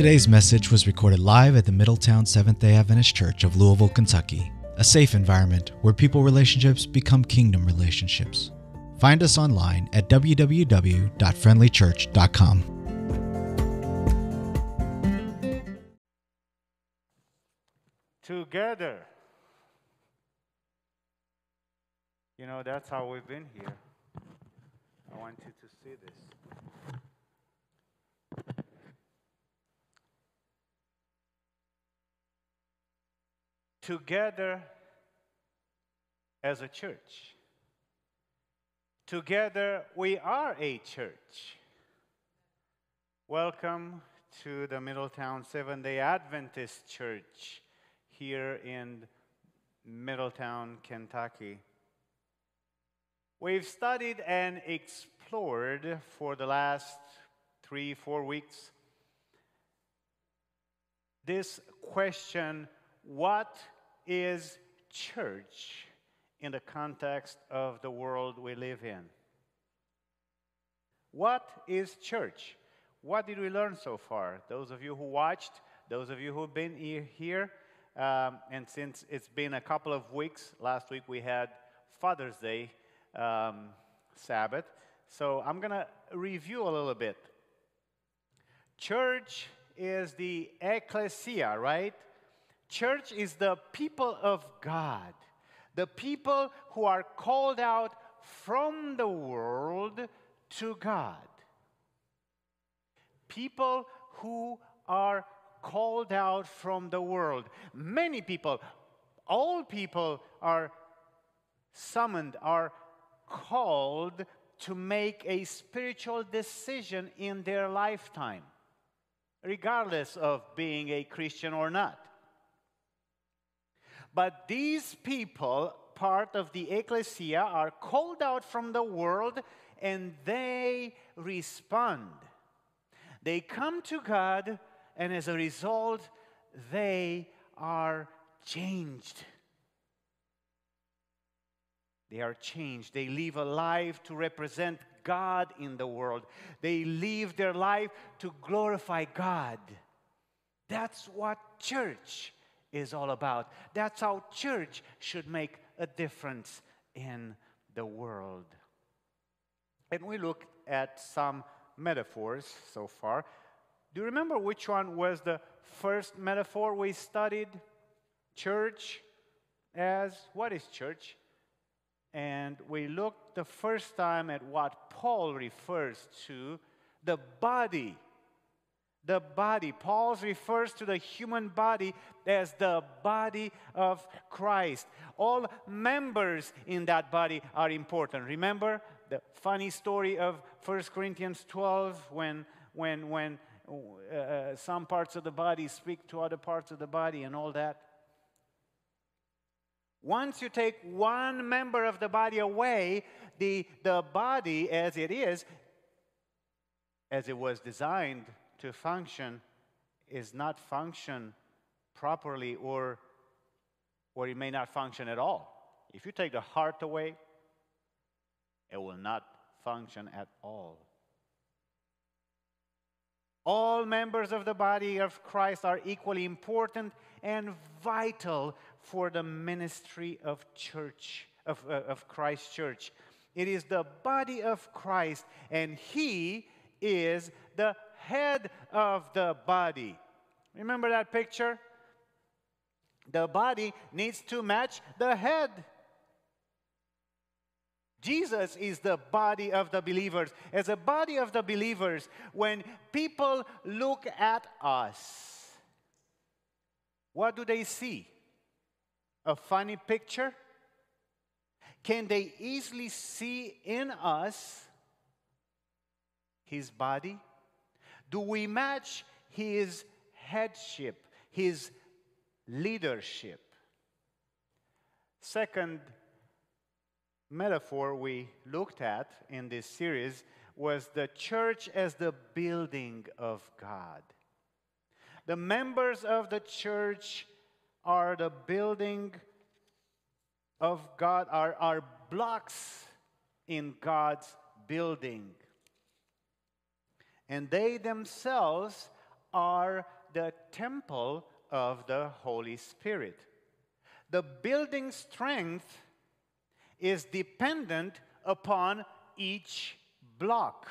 Today's message was recorded live at the Middletown Seventh day Adventist Church of Louisville, Kentucky, a safe environment where people relationships become kingdom relationships. Find us online at www.friendlychurch.com. together. You know, that's how we've been here. I want you to see this. Together as a church. Together we are a church. Welcome to the Middletown Seventh day Adventist Church here in Middletown, Kentucky. We've studied and explored for the last three, four weeks this question what is church in the context of the world we live in? What is church? What did we learn so far? Those of you who watched, those of you who've been here, um, and since it's been a couple of weeks, last week we had Father's Day um, Sabbath. So I'm going to review a little bit. Church is the ecclesia, right? Church is the people of God, the people who are called out from the world to God. People who are called out from the world. Many people, all people are summoned, are called to make a spiritual decision in their lifetime, regardless of being a Christian or not. But these people, part of the ecclesia, are called out from the world and they respond. They come to God and as a result, they are changed. They are changed. They live a life to represent God in the world. They live their life to glorify God. That's what church is all about. That's how church should make a difference in the world. And we looked at some metaphors so far. Do you remember which one was the first metaphor we studied? Church as what is church? And we looked the first time at what Paul refers to the body. The body. Paul refers to the human body as the body of Christ. All members in that body are important. Remember the funny story of 1 Corinthians 12 when, when, when uh, some parts of the body speak to other parts of the body and all that. Once you take one member of the body away, the, the body as it is, as it was designed to function, is not function properly or, or it may not function at all. If you take the heart away, it will not function at all. All members of the body of Christ are equally important and vital for the ministry of church of, uh, of Christ church. It is the body of Christ and he is the head of the body. Remember that picture? The body needs to match the head. Jesus is the body of the believers. As a body of the believers, when people look at us, what do they see? A funny picture? Can they easily see in us his body? Do we match his headship, his leadership? Second, metaphor we looked at in this series was the church as the building of God. The members of the church are the building of God, are, are blocks in God's building. And they themselves are the temple of the Holy Spirit. The building strength is dependent upon each block.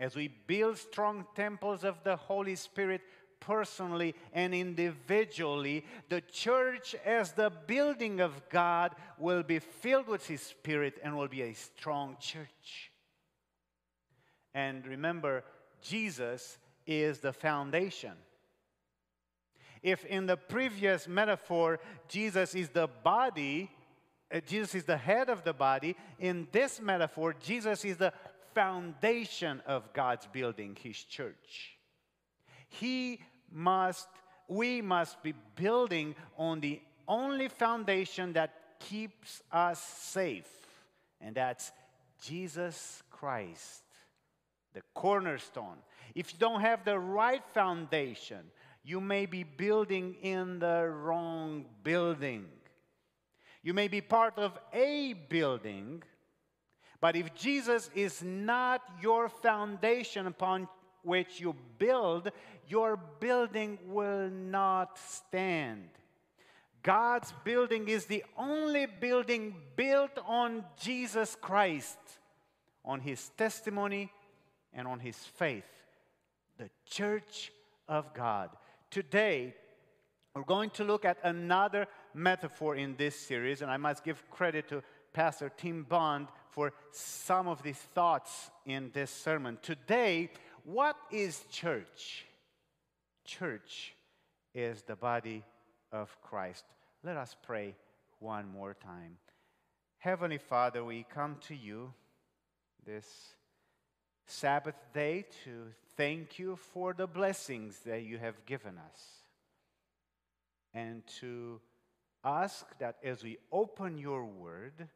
As we build strong temples of the Holy Spirit personally and individually, the church, as the building of God, will be filled with His Spirit and will be a strong church. And remember, Jesus is the foundation. If in the previous metaphor, Jesus is the body, uh, Jesus is the head of the body, in this metaphor, Jesus is the foundation of God's building, his church. He must, we must be building on the only foundation that keeps us safe, and that's Jesus Christ, the cornerstone. If you don't have the right foundation, you may be building in the wrong building. You may be part of a building, but if Jesus is not your foundation upon which you build, your building will not stand. God's building is the only building built on Jesus Christ, on his testimony, and on his faith. The church of God. Today, we're going to look at another metaphor in this series, and I must give credit to Pastor Tim Bond for some of these thoughts in this sermon. Today, what is church? Church is the body of Christ. Let us pray one more time. Heavenly Father, we come to you this Sabbath day to thank you for the blessings that you have given us. And to ask that as we open your word,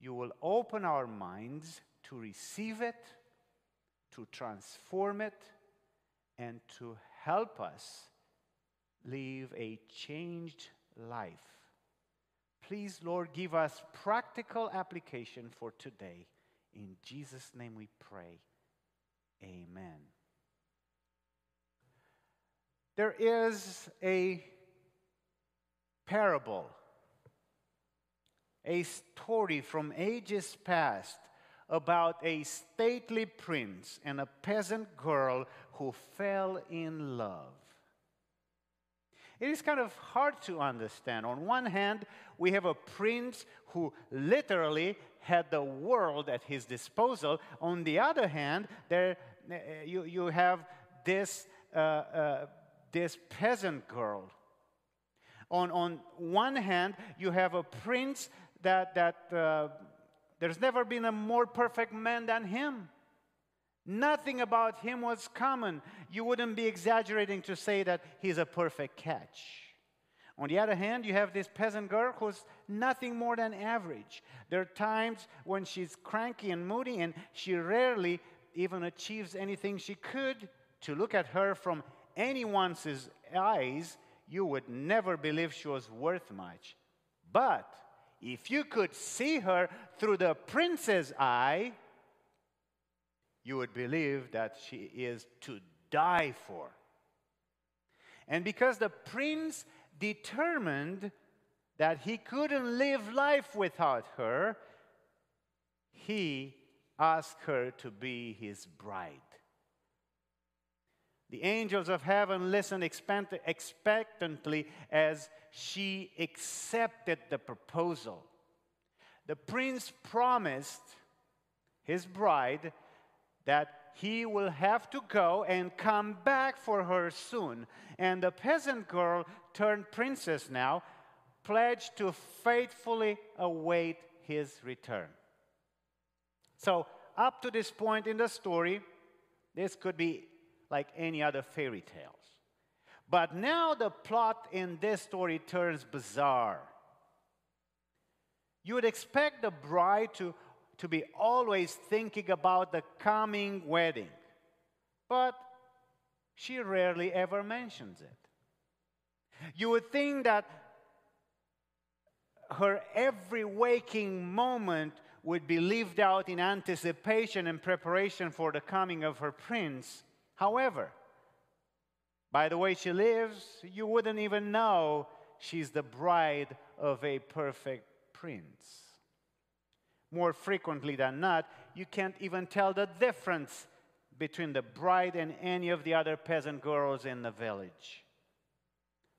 you will open our minds to receive it, to transform it, and to help us live a changed life. Please, Lord, give us practical application for today. In Jesus' name we pray. Amen. There is a parable, a story from ages past about a stately prince and a peasant girl who fell in love. It is kind of hard to understand. On one hand, we have a prince who literally had the world at his disposal. On the other hand, there, you, you have this uh, uh, this peasant girl. On, on one hand, you have a prince that, that uh, there's never been a more perfect man than him. Nothing about him was common. You wouldn't be exaggerating to say that he's a perfect catch. On the other hand, you have this peasant girl who's nothing more than average. There are times when she's cranky and moody, and she rarely even achieves anything she could. To look at her from anyone's eyes, you would never believe she was worth much. But if you could see her through the prince's eye, you would believe that she is to die for. And because the prince determined that he couldn't live life without her, he asked her to be his bride. The angels of heaven listened expectantly as she accepted the proposal. The prince promised his bride that he will have to go and come back for her soon. And the peasant girl, turned princess now, pledged to faithfully await his return. So, up to this point in the story, this could be like any other fairy tales. But now the plot in this story turns bizarre. You would expect the bride to, to be always thinking about the coming wedding, but she rarely ever mentions it. You would think that her every waking moment would be lived out in anticipation and preparation for the coming of her prince, However, By the way she lives, you wouldn't even know she's the bride of a perfect prince. More frequently than not, you can't even tell the difference between the bride and any of the other peasant girls in the village.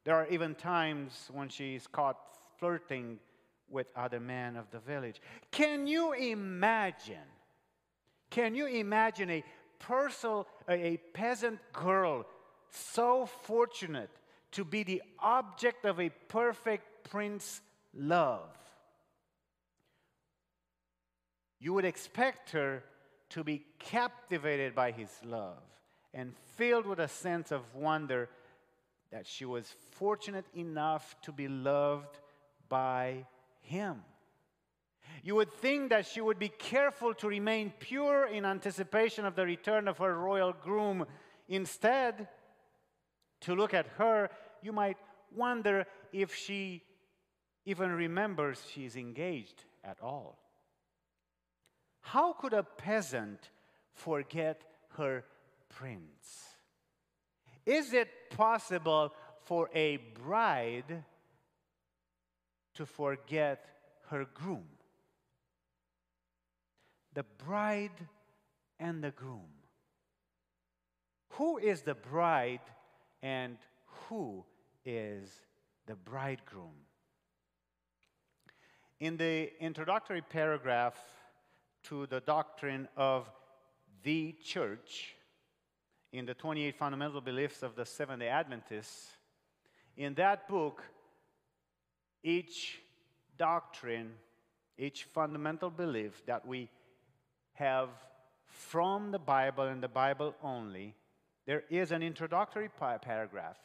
There are even times when she is caught flirting with other men of the village. Can you imagine? Can you imagine a personal, a peasant girl so fortunate to be the object of a perfect prince's love? You would expect her to be captivated by his love and filled with a sense of wonder that she was fortunate enough to be loved by him. You would think that she would be careful to remain pure in anticipation of the return of her royal groom. Instead, to look at her, you might wonder if she even remembers she is engaged at all. How could a peasant forget her prince? Is it possible for a bride to forget her groom? The bride and the groom. Who is the bride and who is the bridegroom? In the introductory paragraph to the doctrine of the church in the 28 fundamental beliefs of the Seventh day Adventists. In that book, each doctrine, each fundamental belief that we have from the Bible and the Bible only, there is an introductory paragraph.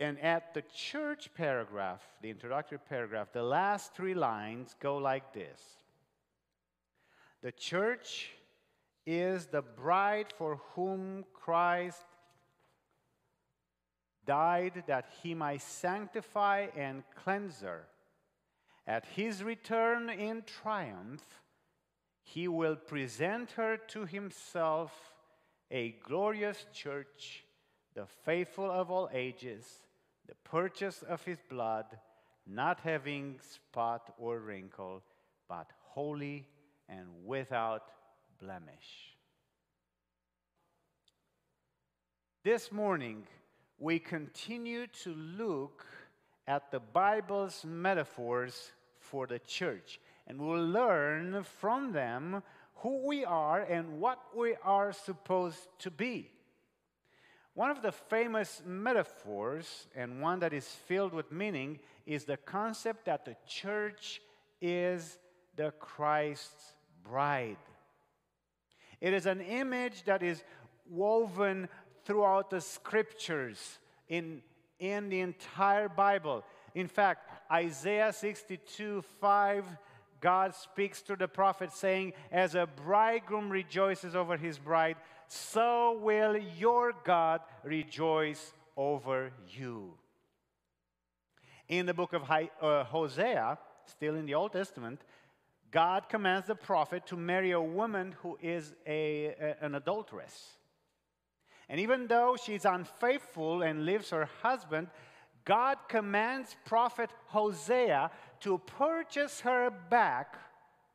And at the church paragraph, the introductory paragraph, the last three lines go like this the church is the bride for whom Christ died that he might sanctify and cleanse her. At his return in triumph, he will present her to himself a glorious church, the faithful of all ages, the purchase of his blood, not having spot or wrinkle, but holy and without blemish. This morning, we continue to look at the Bible's metaphors for the church, and we'll learn from them who we are and what we are supposed to be. One of the famous metaphors, and one that is filled with meaning, is the concept that the church is the Christ's bride. It is an image that is woven throughout the scriptures in, in the entire Bible. In fact, Isaiah 62 5, God speaks to the prophet saying, As a bridegroom rejoices over his bride, so will your God rejoice over you. In the book of uh, Hosea, still in the Old Testament, God commands the prophet to marry a woman who is a, a, an adulteress. And even though she's unfaithful and leaves her husband, God commands prophet Hosea to purchase her back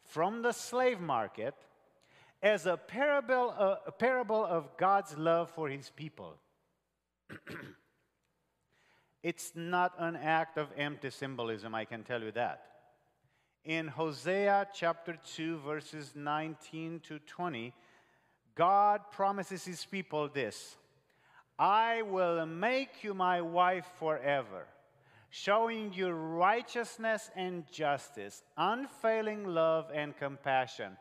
from the slave market as a parable, uh, a parable of God's love for his people. it's not an act of empty symbolism, I can tell you that in Hosea chapter 2, verses 19 to 20, God promises his people this I will make you my wife forever, showing you righteousness and justice, unfailing love and compassion.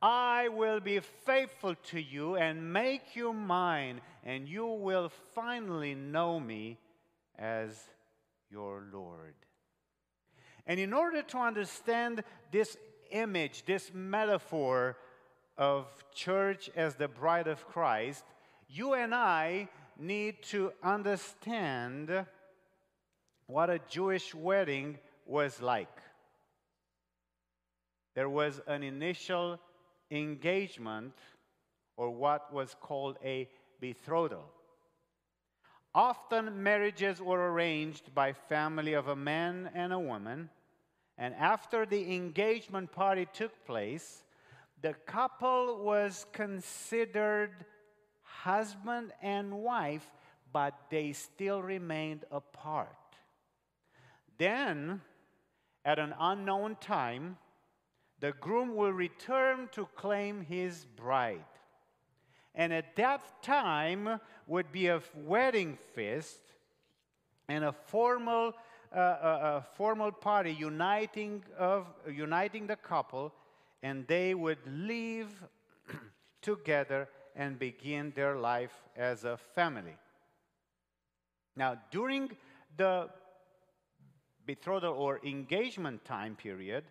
I will be faithful to you and make you mine, and you will finally know me as your Lord. And in order to understand this image, this metaphor of church as the bride of Christ, you and I need to understand what a Jewish wedding was like. There was an initial engagement, or what was called a betrothal. Often marriages were arranged by family of a man and a woman, and after the engagement party took place, the couple was considered husband and wife, but they still remained apart. Then, at an unknown time, the groom will return to claim his bride. And at that time would be a wedding feast and a formal, uh, a, a formal party uniting, of, uniting the couple, and they would live together and begin their life as a family. Now, during the betrothal or engagement time period,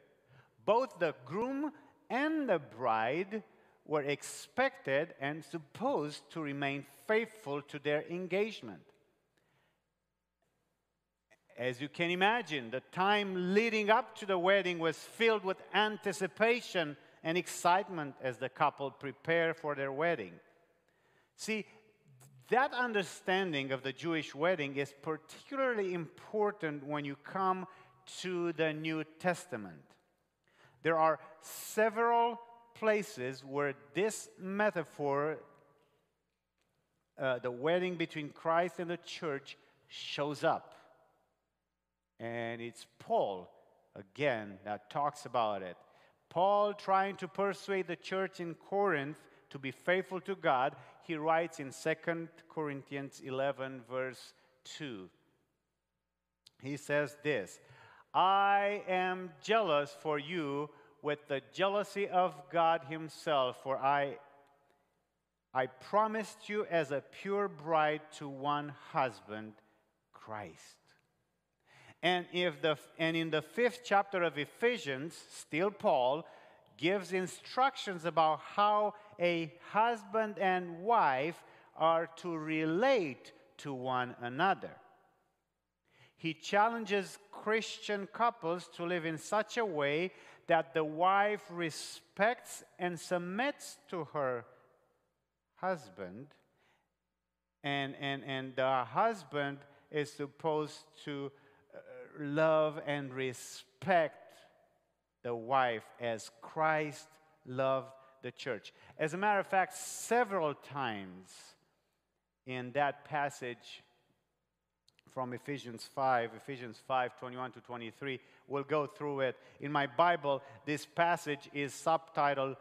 both the groom and the bride were expected and supposed to remain faithful to their engagement. As you can imagine, the time leading up to the wedding was filled with anticipation and excitement as the couple prepared for their wedding. See, that understanding of the Jewish wedding is particularly important when you come to the New Testament. There are several places where this metaphor, uh, the wedding between Christ and the church, shows up. And it's Paul, again, that talks about it. Paul, trying to persuade the church in Corinth to be faithful to God, he writes in 2 Corinthians 11, verse 2. He says this I am jealous for you with the jealousy of God Himself, for I, I promised you as a pure bride to one husband, Christ. And, if the, and in the fifth chapter of Ephesians, still Paul gives instructions about how a husband and wife are to relate to one another. He challenges Christian couples to live in such a way that the wife respects and submits to her husband, and, and, and the husband is supposed to love and respect the wife as Christ loved the church. As a matter of fact, several times in that passage from Ephesians 5, Ephesians 5 21 to 23, we'll go through it. In my Bible, this passage is subtitled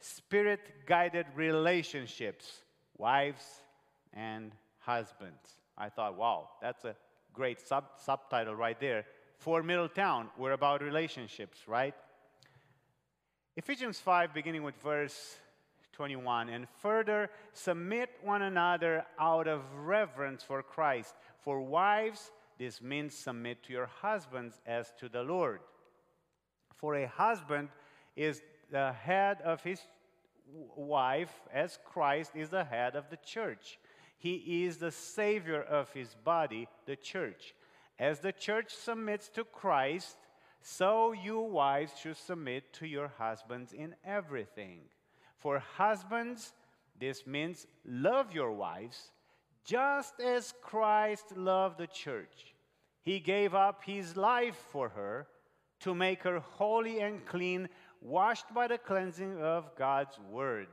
Spirit Guided Relationships, Wives and Husbands. I thought, wow, that's a great sub- subtitle right there. For Middletown, we're about relationships, right? Ephesians 5, beginning with verse 21, and further submit one another out of reverence for Christ. For wives, this means submit to your husbands as to the Lord. For a husband is the head of his wife, as Christ is the head of the church. He is the Savior of his body, the church. As the church submits to Christ, so you wives should submit to your husbands in everything. For husbands, this means love your wives just as Christ loved the church. He gave up his life for her to make her holy and clean, washed by the cleansing of God's word.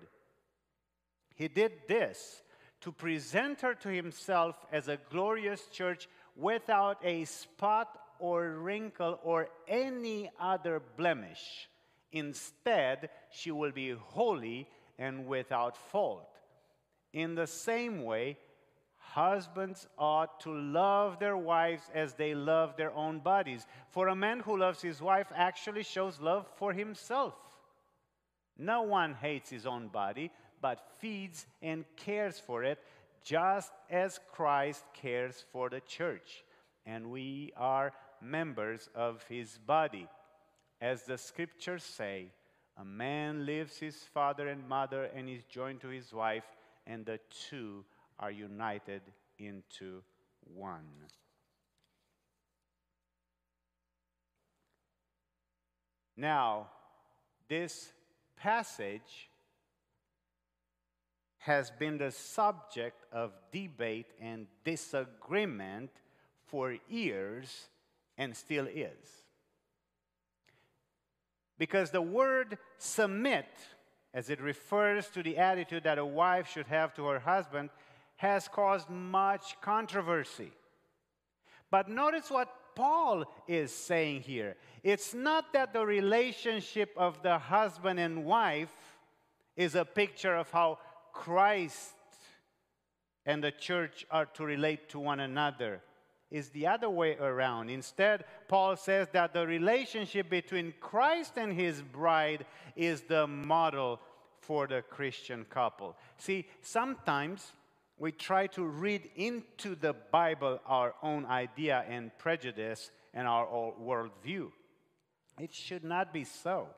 He did this to present her to himself as a glorious church without a spot or wrinkle or any other blemish. Instead, she will be holy and without fault. In the same way, husbands ought to love their wives as they love their own bodies. For a man who loves his wife actually shows love for himself. No one hates his own body, but feeds and cares for it, just as Christ cares for the church. And we are members of his body. As the scriptures say, a man leaves his father and mother and is joined to his wife, and the two are united into one. Now, this passage has been the subject of debate and disagreement for years and still is. Because the word submit, as it refers to the attitude that a wife should have to her husband, has caused much controversy. But notice what Paul is saying here. It's not that the relationship of the husband and wife is a picture of how Christ and the church are to relate to one another. Is the other way around. Instead, Paul says that the relationship between Christ and his bride is the model for the Christian couple. See, sometimes we try to read into the Bible our own idea and prejudice and our worldview. It should not be so.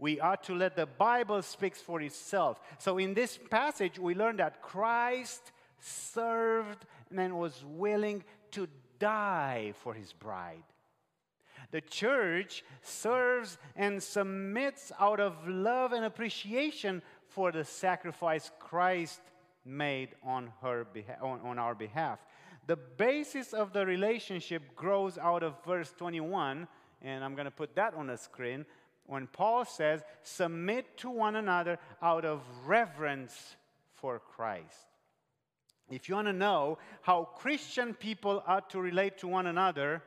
We ought to let the Bible speak for itself. So in this passage, we learn that Christ served and was willing to die for his bride. The church serves and submits out of love and appreciation for the sacrifice Christ made on, her beha- on, on our behalf. The basis of the relationship grows out of verse 21, and I'm going to put that on the screen. When Paul says, Submit to one another out of reverence for Christ. If you want to know how Christian people ought to relate to one another,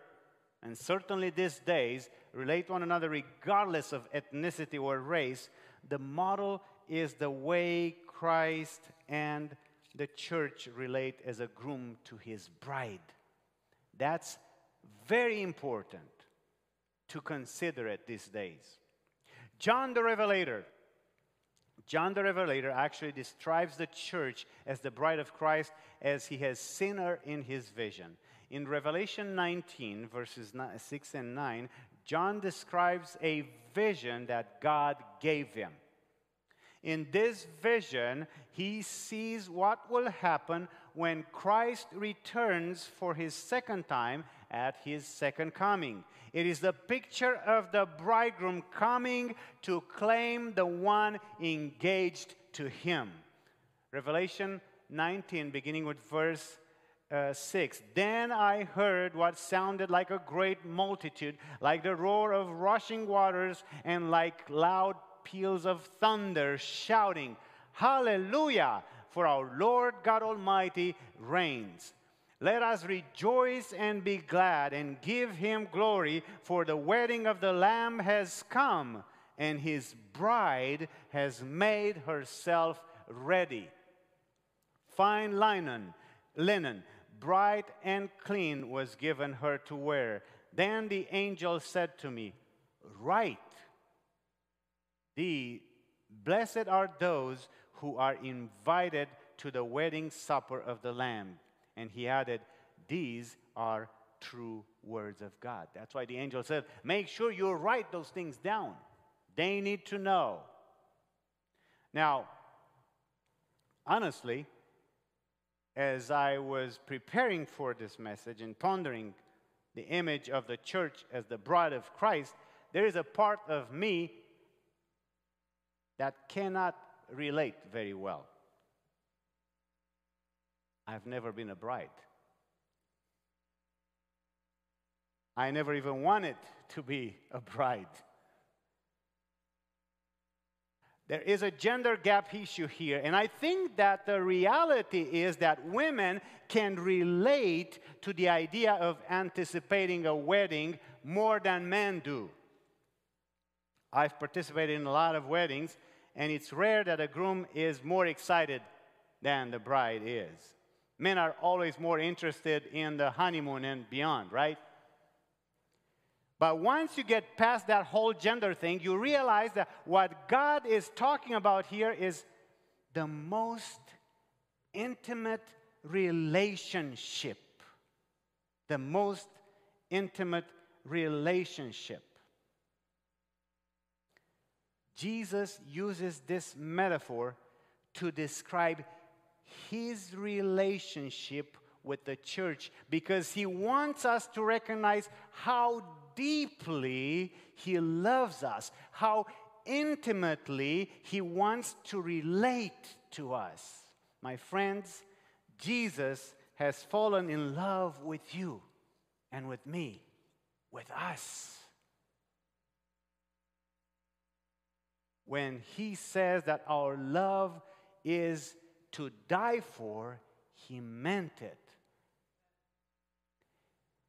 and certainly these days, relate to one another regardless of ethnicity or race, the model is the way Christ and the church relate as a groom to his bride. That's very important to consider it these days. John the Revelator. John the Revelator actually describes the church as the bride of Christ as he has seen her in his vision. In Revelation 19, verses 6 and 9, John describes a vision that God gave him. In this vision, he sees what will happen when Christ returns for his second time at his second coming. It is the picture of the bridegroom coming to claim the one engaged to him. Revelation 19, beginning with verse uh, 6. Then I heard what sounded like a great multitude, like the roar of rushing waters, and like loud peals of thunder, shouting, Hallelujah! For our Lord God Almighty reigns. Let us rejoice and be glad and give him glory, for the wedding of the Lamb has come, and his bride has made herself ready. Fine linen, linen, bright and clean, was given her to wear. Then the angel said to me, Write the blessed are those who are invited to the wedding supper of the Lamb. And he added, These are true words of God. That's why the angel said, Make sure you write those things down. They need to know. Now, honestly, as I was preparing for this message and pondering the image of the church as the bride of Christ, there is a part of me that cannot relate very well. I've never been a bride. I never even wanted to be a bride. There is a gender gap issue here, and I think that the reality is that women can relate to the idea of anticipating a wedding more than men do. I've participated in a lot of weddings, and it's rare that a groom is more excited than the bride is. Men are always more interested in the honeymoon and beyond, right? But once you get past that whole gender thing, you realize that what God is talking about here is the most intimate relationship. The most intimate relationship. Jesus uses this metaphor to describe his relationship with the church because he wants us to recognize how deeply he loves us, how intimately He wants to relate to us. My friends, Jesus has fallen in love with you and with me, with us. When He says that our love is to die for, He meant it.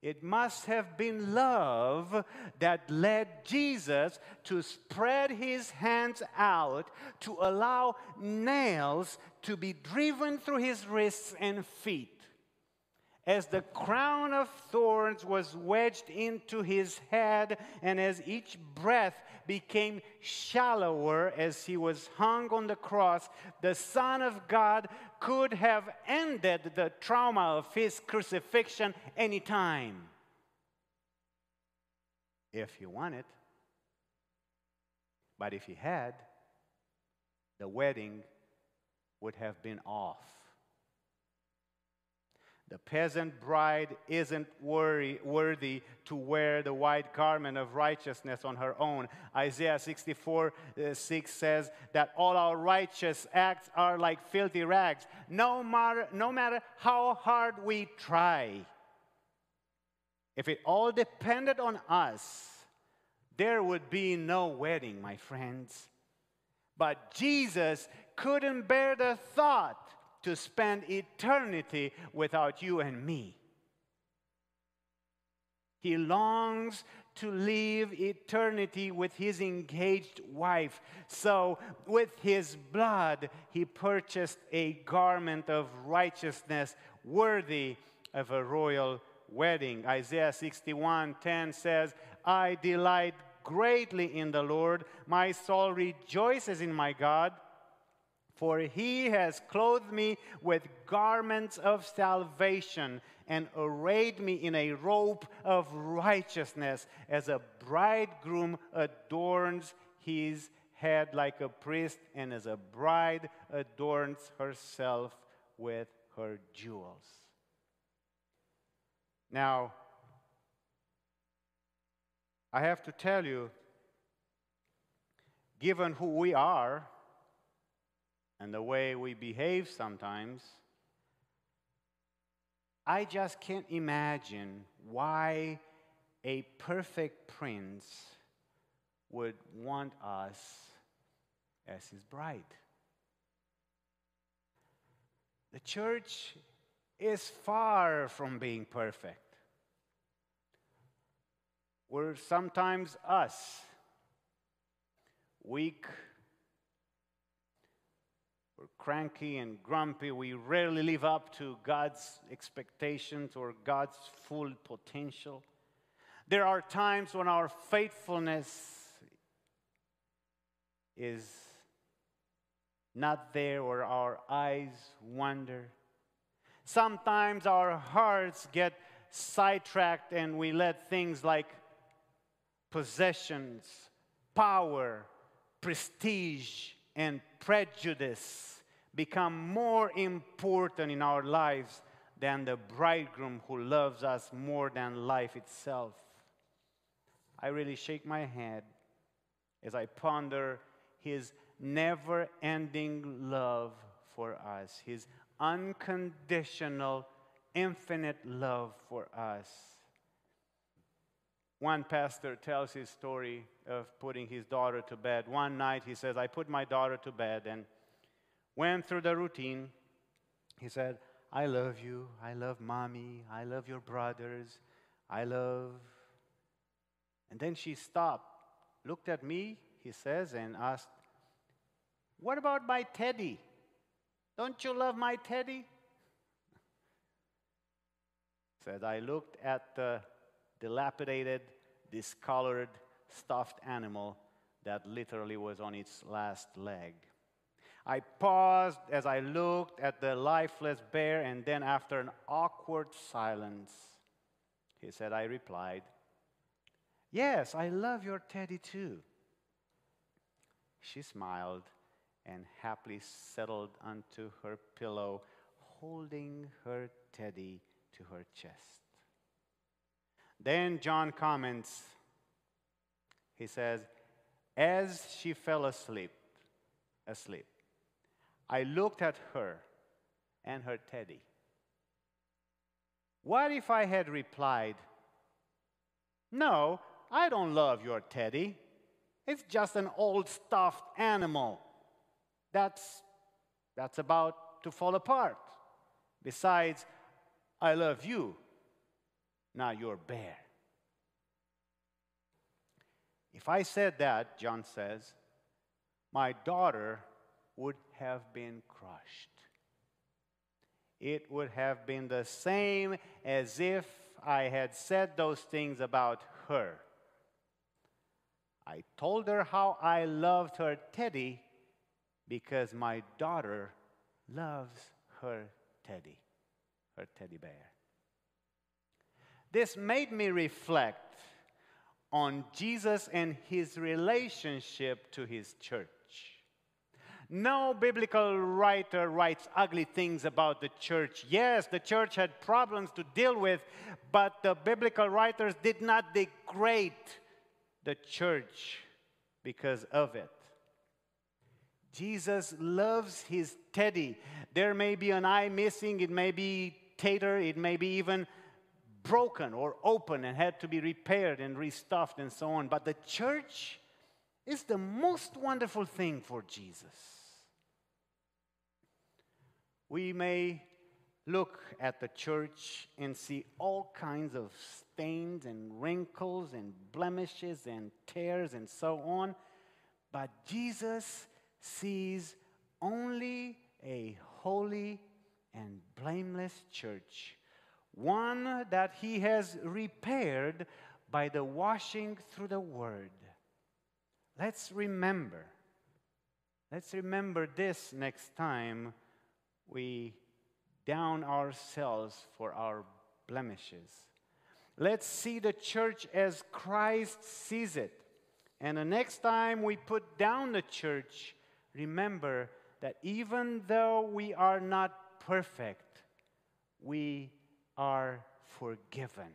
It must have been love that led Jesus to spread his hands out to allow nails to be driven through his wrists and feet as the crown of thorns was wedged into his head, and as each breath became shallower as he was hung on the cross, the Son of God could have ended the trauma of his crucifixion anytime if he wanted. But if he had, the wedding would have been off. The peasant bride isn't worry, worthy to wear the white garment of righteousness on her own. Isaiah 64 uh, 6 says that all our righteous acts are like filthy rags, no matter, no matter how hard we try. If it all depended on us, there would be no wedding, my friends. But Jesus couldn't bear the thought to spend eternity without you and me. He longs to live eternity with his engaged wife. So, with his blood, he purchased a garment of righteousness worthy of a royal wedding. Isaiah 61 10 says, I delight greatly in the Lord. My soul rejoices in my God. For he has clothed me with garments of salvation and arrayed me in a robe of righteousness, as a bridegroom adorns his head like a priest, and as a bride adorns herself with her jewels. Now, I have to tell you, given who we are, and the way we behave sometimes, I just can't imagine why a perfect prince would want us as his bride. The church is far from being perfect. We're sometimes us, weak, we're cranky and grumpy. We rarely live up to God's expectations or God's full potential. There are times when our faithfulness is not there or our eyes wander. Sometimes our hearts get sidetracked and we let things like possessions, power, prestige, and prejudice become more important in our lives than the bridegroom who loves us more than life itself. I really shake my head as I ponder his never ending love for us, his unconditional, infinite love for us. One pastor tells his story of putting his daughter to bed. One night he says, I put my daughter to bed, and went through the routine. He said, I love you. I love mommy. I love your brothers. I love. And then she stopped, looked at me, he says, and asked, What about my teddy? Don't you love my teddy? Said, I looked at the dilapidated, discolored, stuffed animal that literally was on its last leg. I paused as I looked at the lifeless bear, and then, after an awkward silence, he said, I replied, Yes, I love your teddy too. She smiled and happily settled onto her pillow, holding her teddy to her chest. Then John comments, he says, As she fell asleep, asleep, I looked at her and her teddy. What if I had replied, No, I don't love your teddy. It's just an old stuffed animal that's, that's about to fall apart. Besides, I love you, not your bear. If I said that, John says, my daughter would have been crushed. It would have been the same as if I had said those things about her. I told her how I loved her teddy because my daughter loves her teddy, her teddy bear. This made me reflect on Jesus and his relationship to his church. No biblical writer writes ugly things about the church. Yes, the church had problems to deal with, but the biblical writers did not degrade the church because of it. Jesus loves his teddy. There may be an eye missing, it may be tater, it may be even broken or open and had to be repaired and restuffed and so on. But the church is the most wonderful thing for Jesus. We may look at the church and see all kinds of stains and wrinkles and blemishes and tears and so on, but Jesus sees only a holy and blameless church, one that he has repaired by the washing through the word. Let's remember. Let's remember this next time we down ourselves for our blemishes. Let's see the church as Christ sees it. And the next time we put down the church, remember that even though we are not perfect, we are forgiven.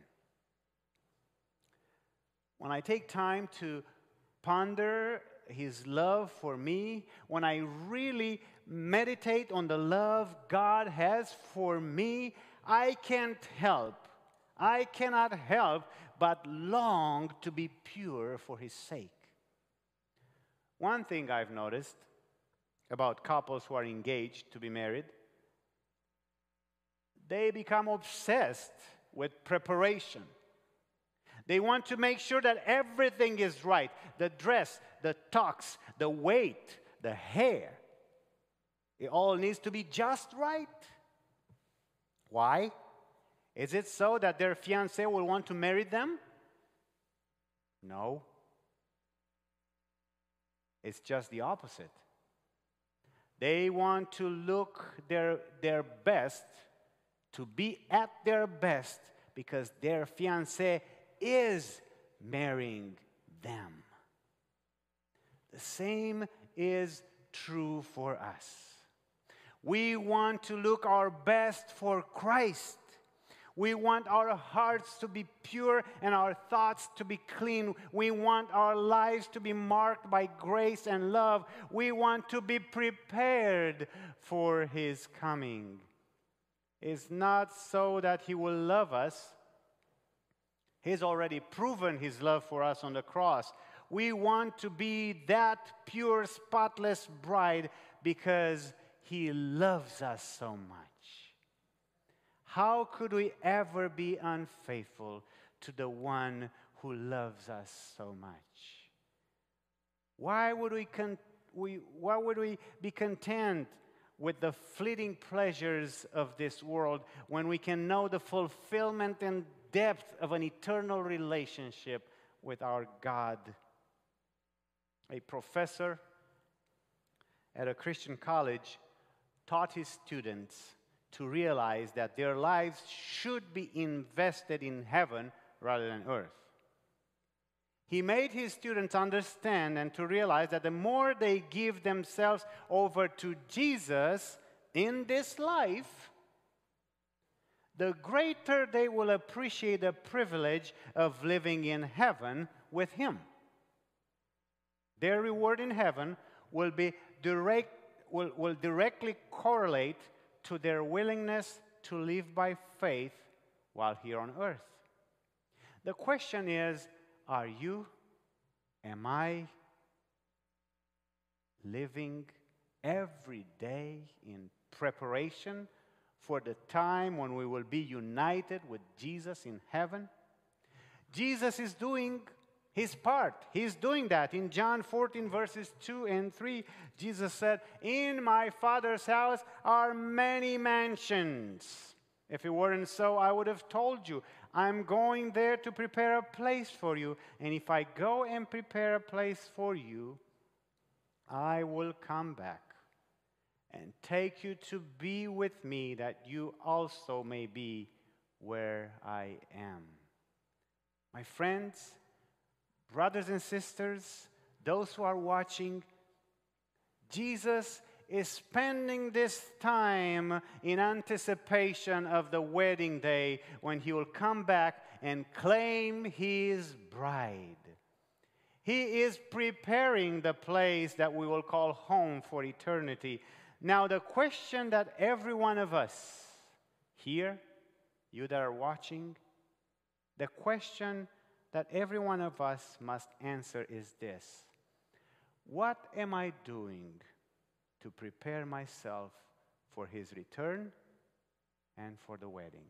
When I take time to ponder his love for me, when I really meditate on the love God has for me, I can't help, I cannot help but long to be pure for his sake. One thing I've noticed about couples who are engaged to be married, they become obsessed with preparation. They want to make sure that everything is right the dress, the tux, the weight, the hair. It all needs to be just right. Why? Is it so that their fiance will want to marry them? No. It's just the opposite. They want to look their, their best, to be at their best, because their fiance is marrying them. The same is true for us. We want to look our best for Christ. We want our hearts to be pure and our thoughts to be clean. We want our lives to be marked by grace and love. We want to be prepared for His coming. It's not so that He will love us, He's already proven His love for us on the cross. We want to be that pure, spotless bride because He loves us so much. How could we ever be unfaithful to the one who loves us so much? Why would we, con- we, why would we be content with the fleeting pleasures of this world when we can know the fulfillment and depth of an eternal relationship with our God? A professor at a Christian college taught his students to realize that their lives should be invested in heaven rather than earth. He made his students understand and to realize that the more they give themselves over to Jesus in this life, the greater they will appreciate the privilege of living in heaven with Him. Their reward in heaven will, be direct, will, will directly correlate to their willingness to live by faith while here on earth. The question is are you, am I living every day in preparation for the time when we will be united with Jesus in heaven? Jesus is doing his part. He's doing that. In John 14, verses 2 and 3, Jesus said, In my Father's house are many mansions. If it weren't so, I would have told you. I'm going there to prepare a place for you. And if I go and prepare a place for you, I will come back and take you to be with me, that you also may be where I am. My friends, brothers and sisters, those who are watching, Jesus is spending this time in anticipation of the wedding day when he will come back and claim his bride. He is preparing the place that we will call home for eternity. Now, the question that every one of us here, you that are watching, the question that every one of us must answer is this What am I doing to prepare myself for his return and for the wedding?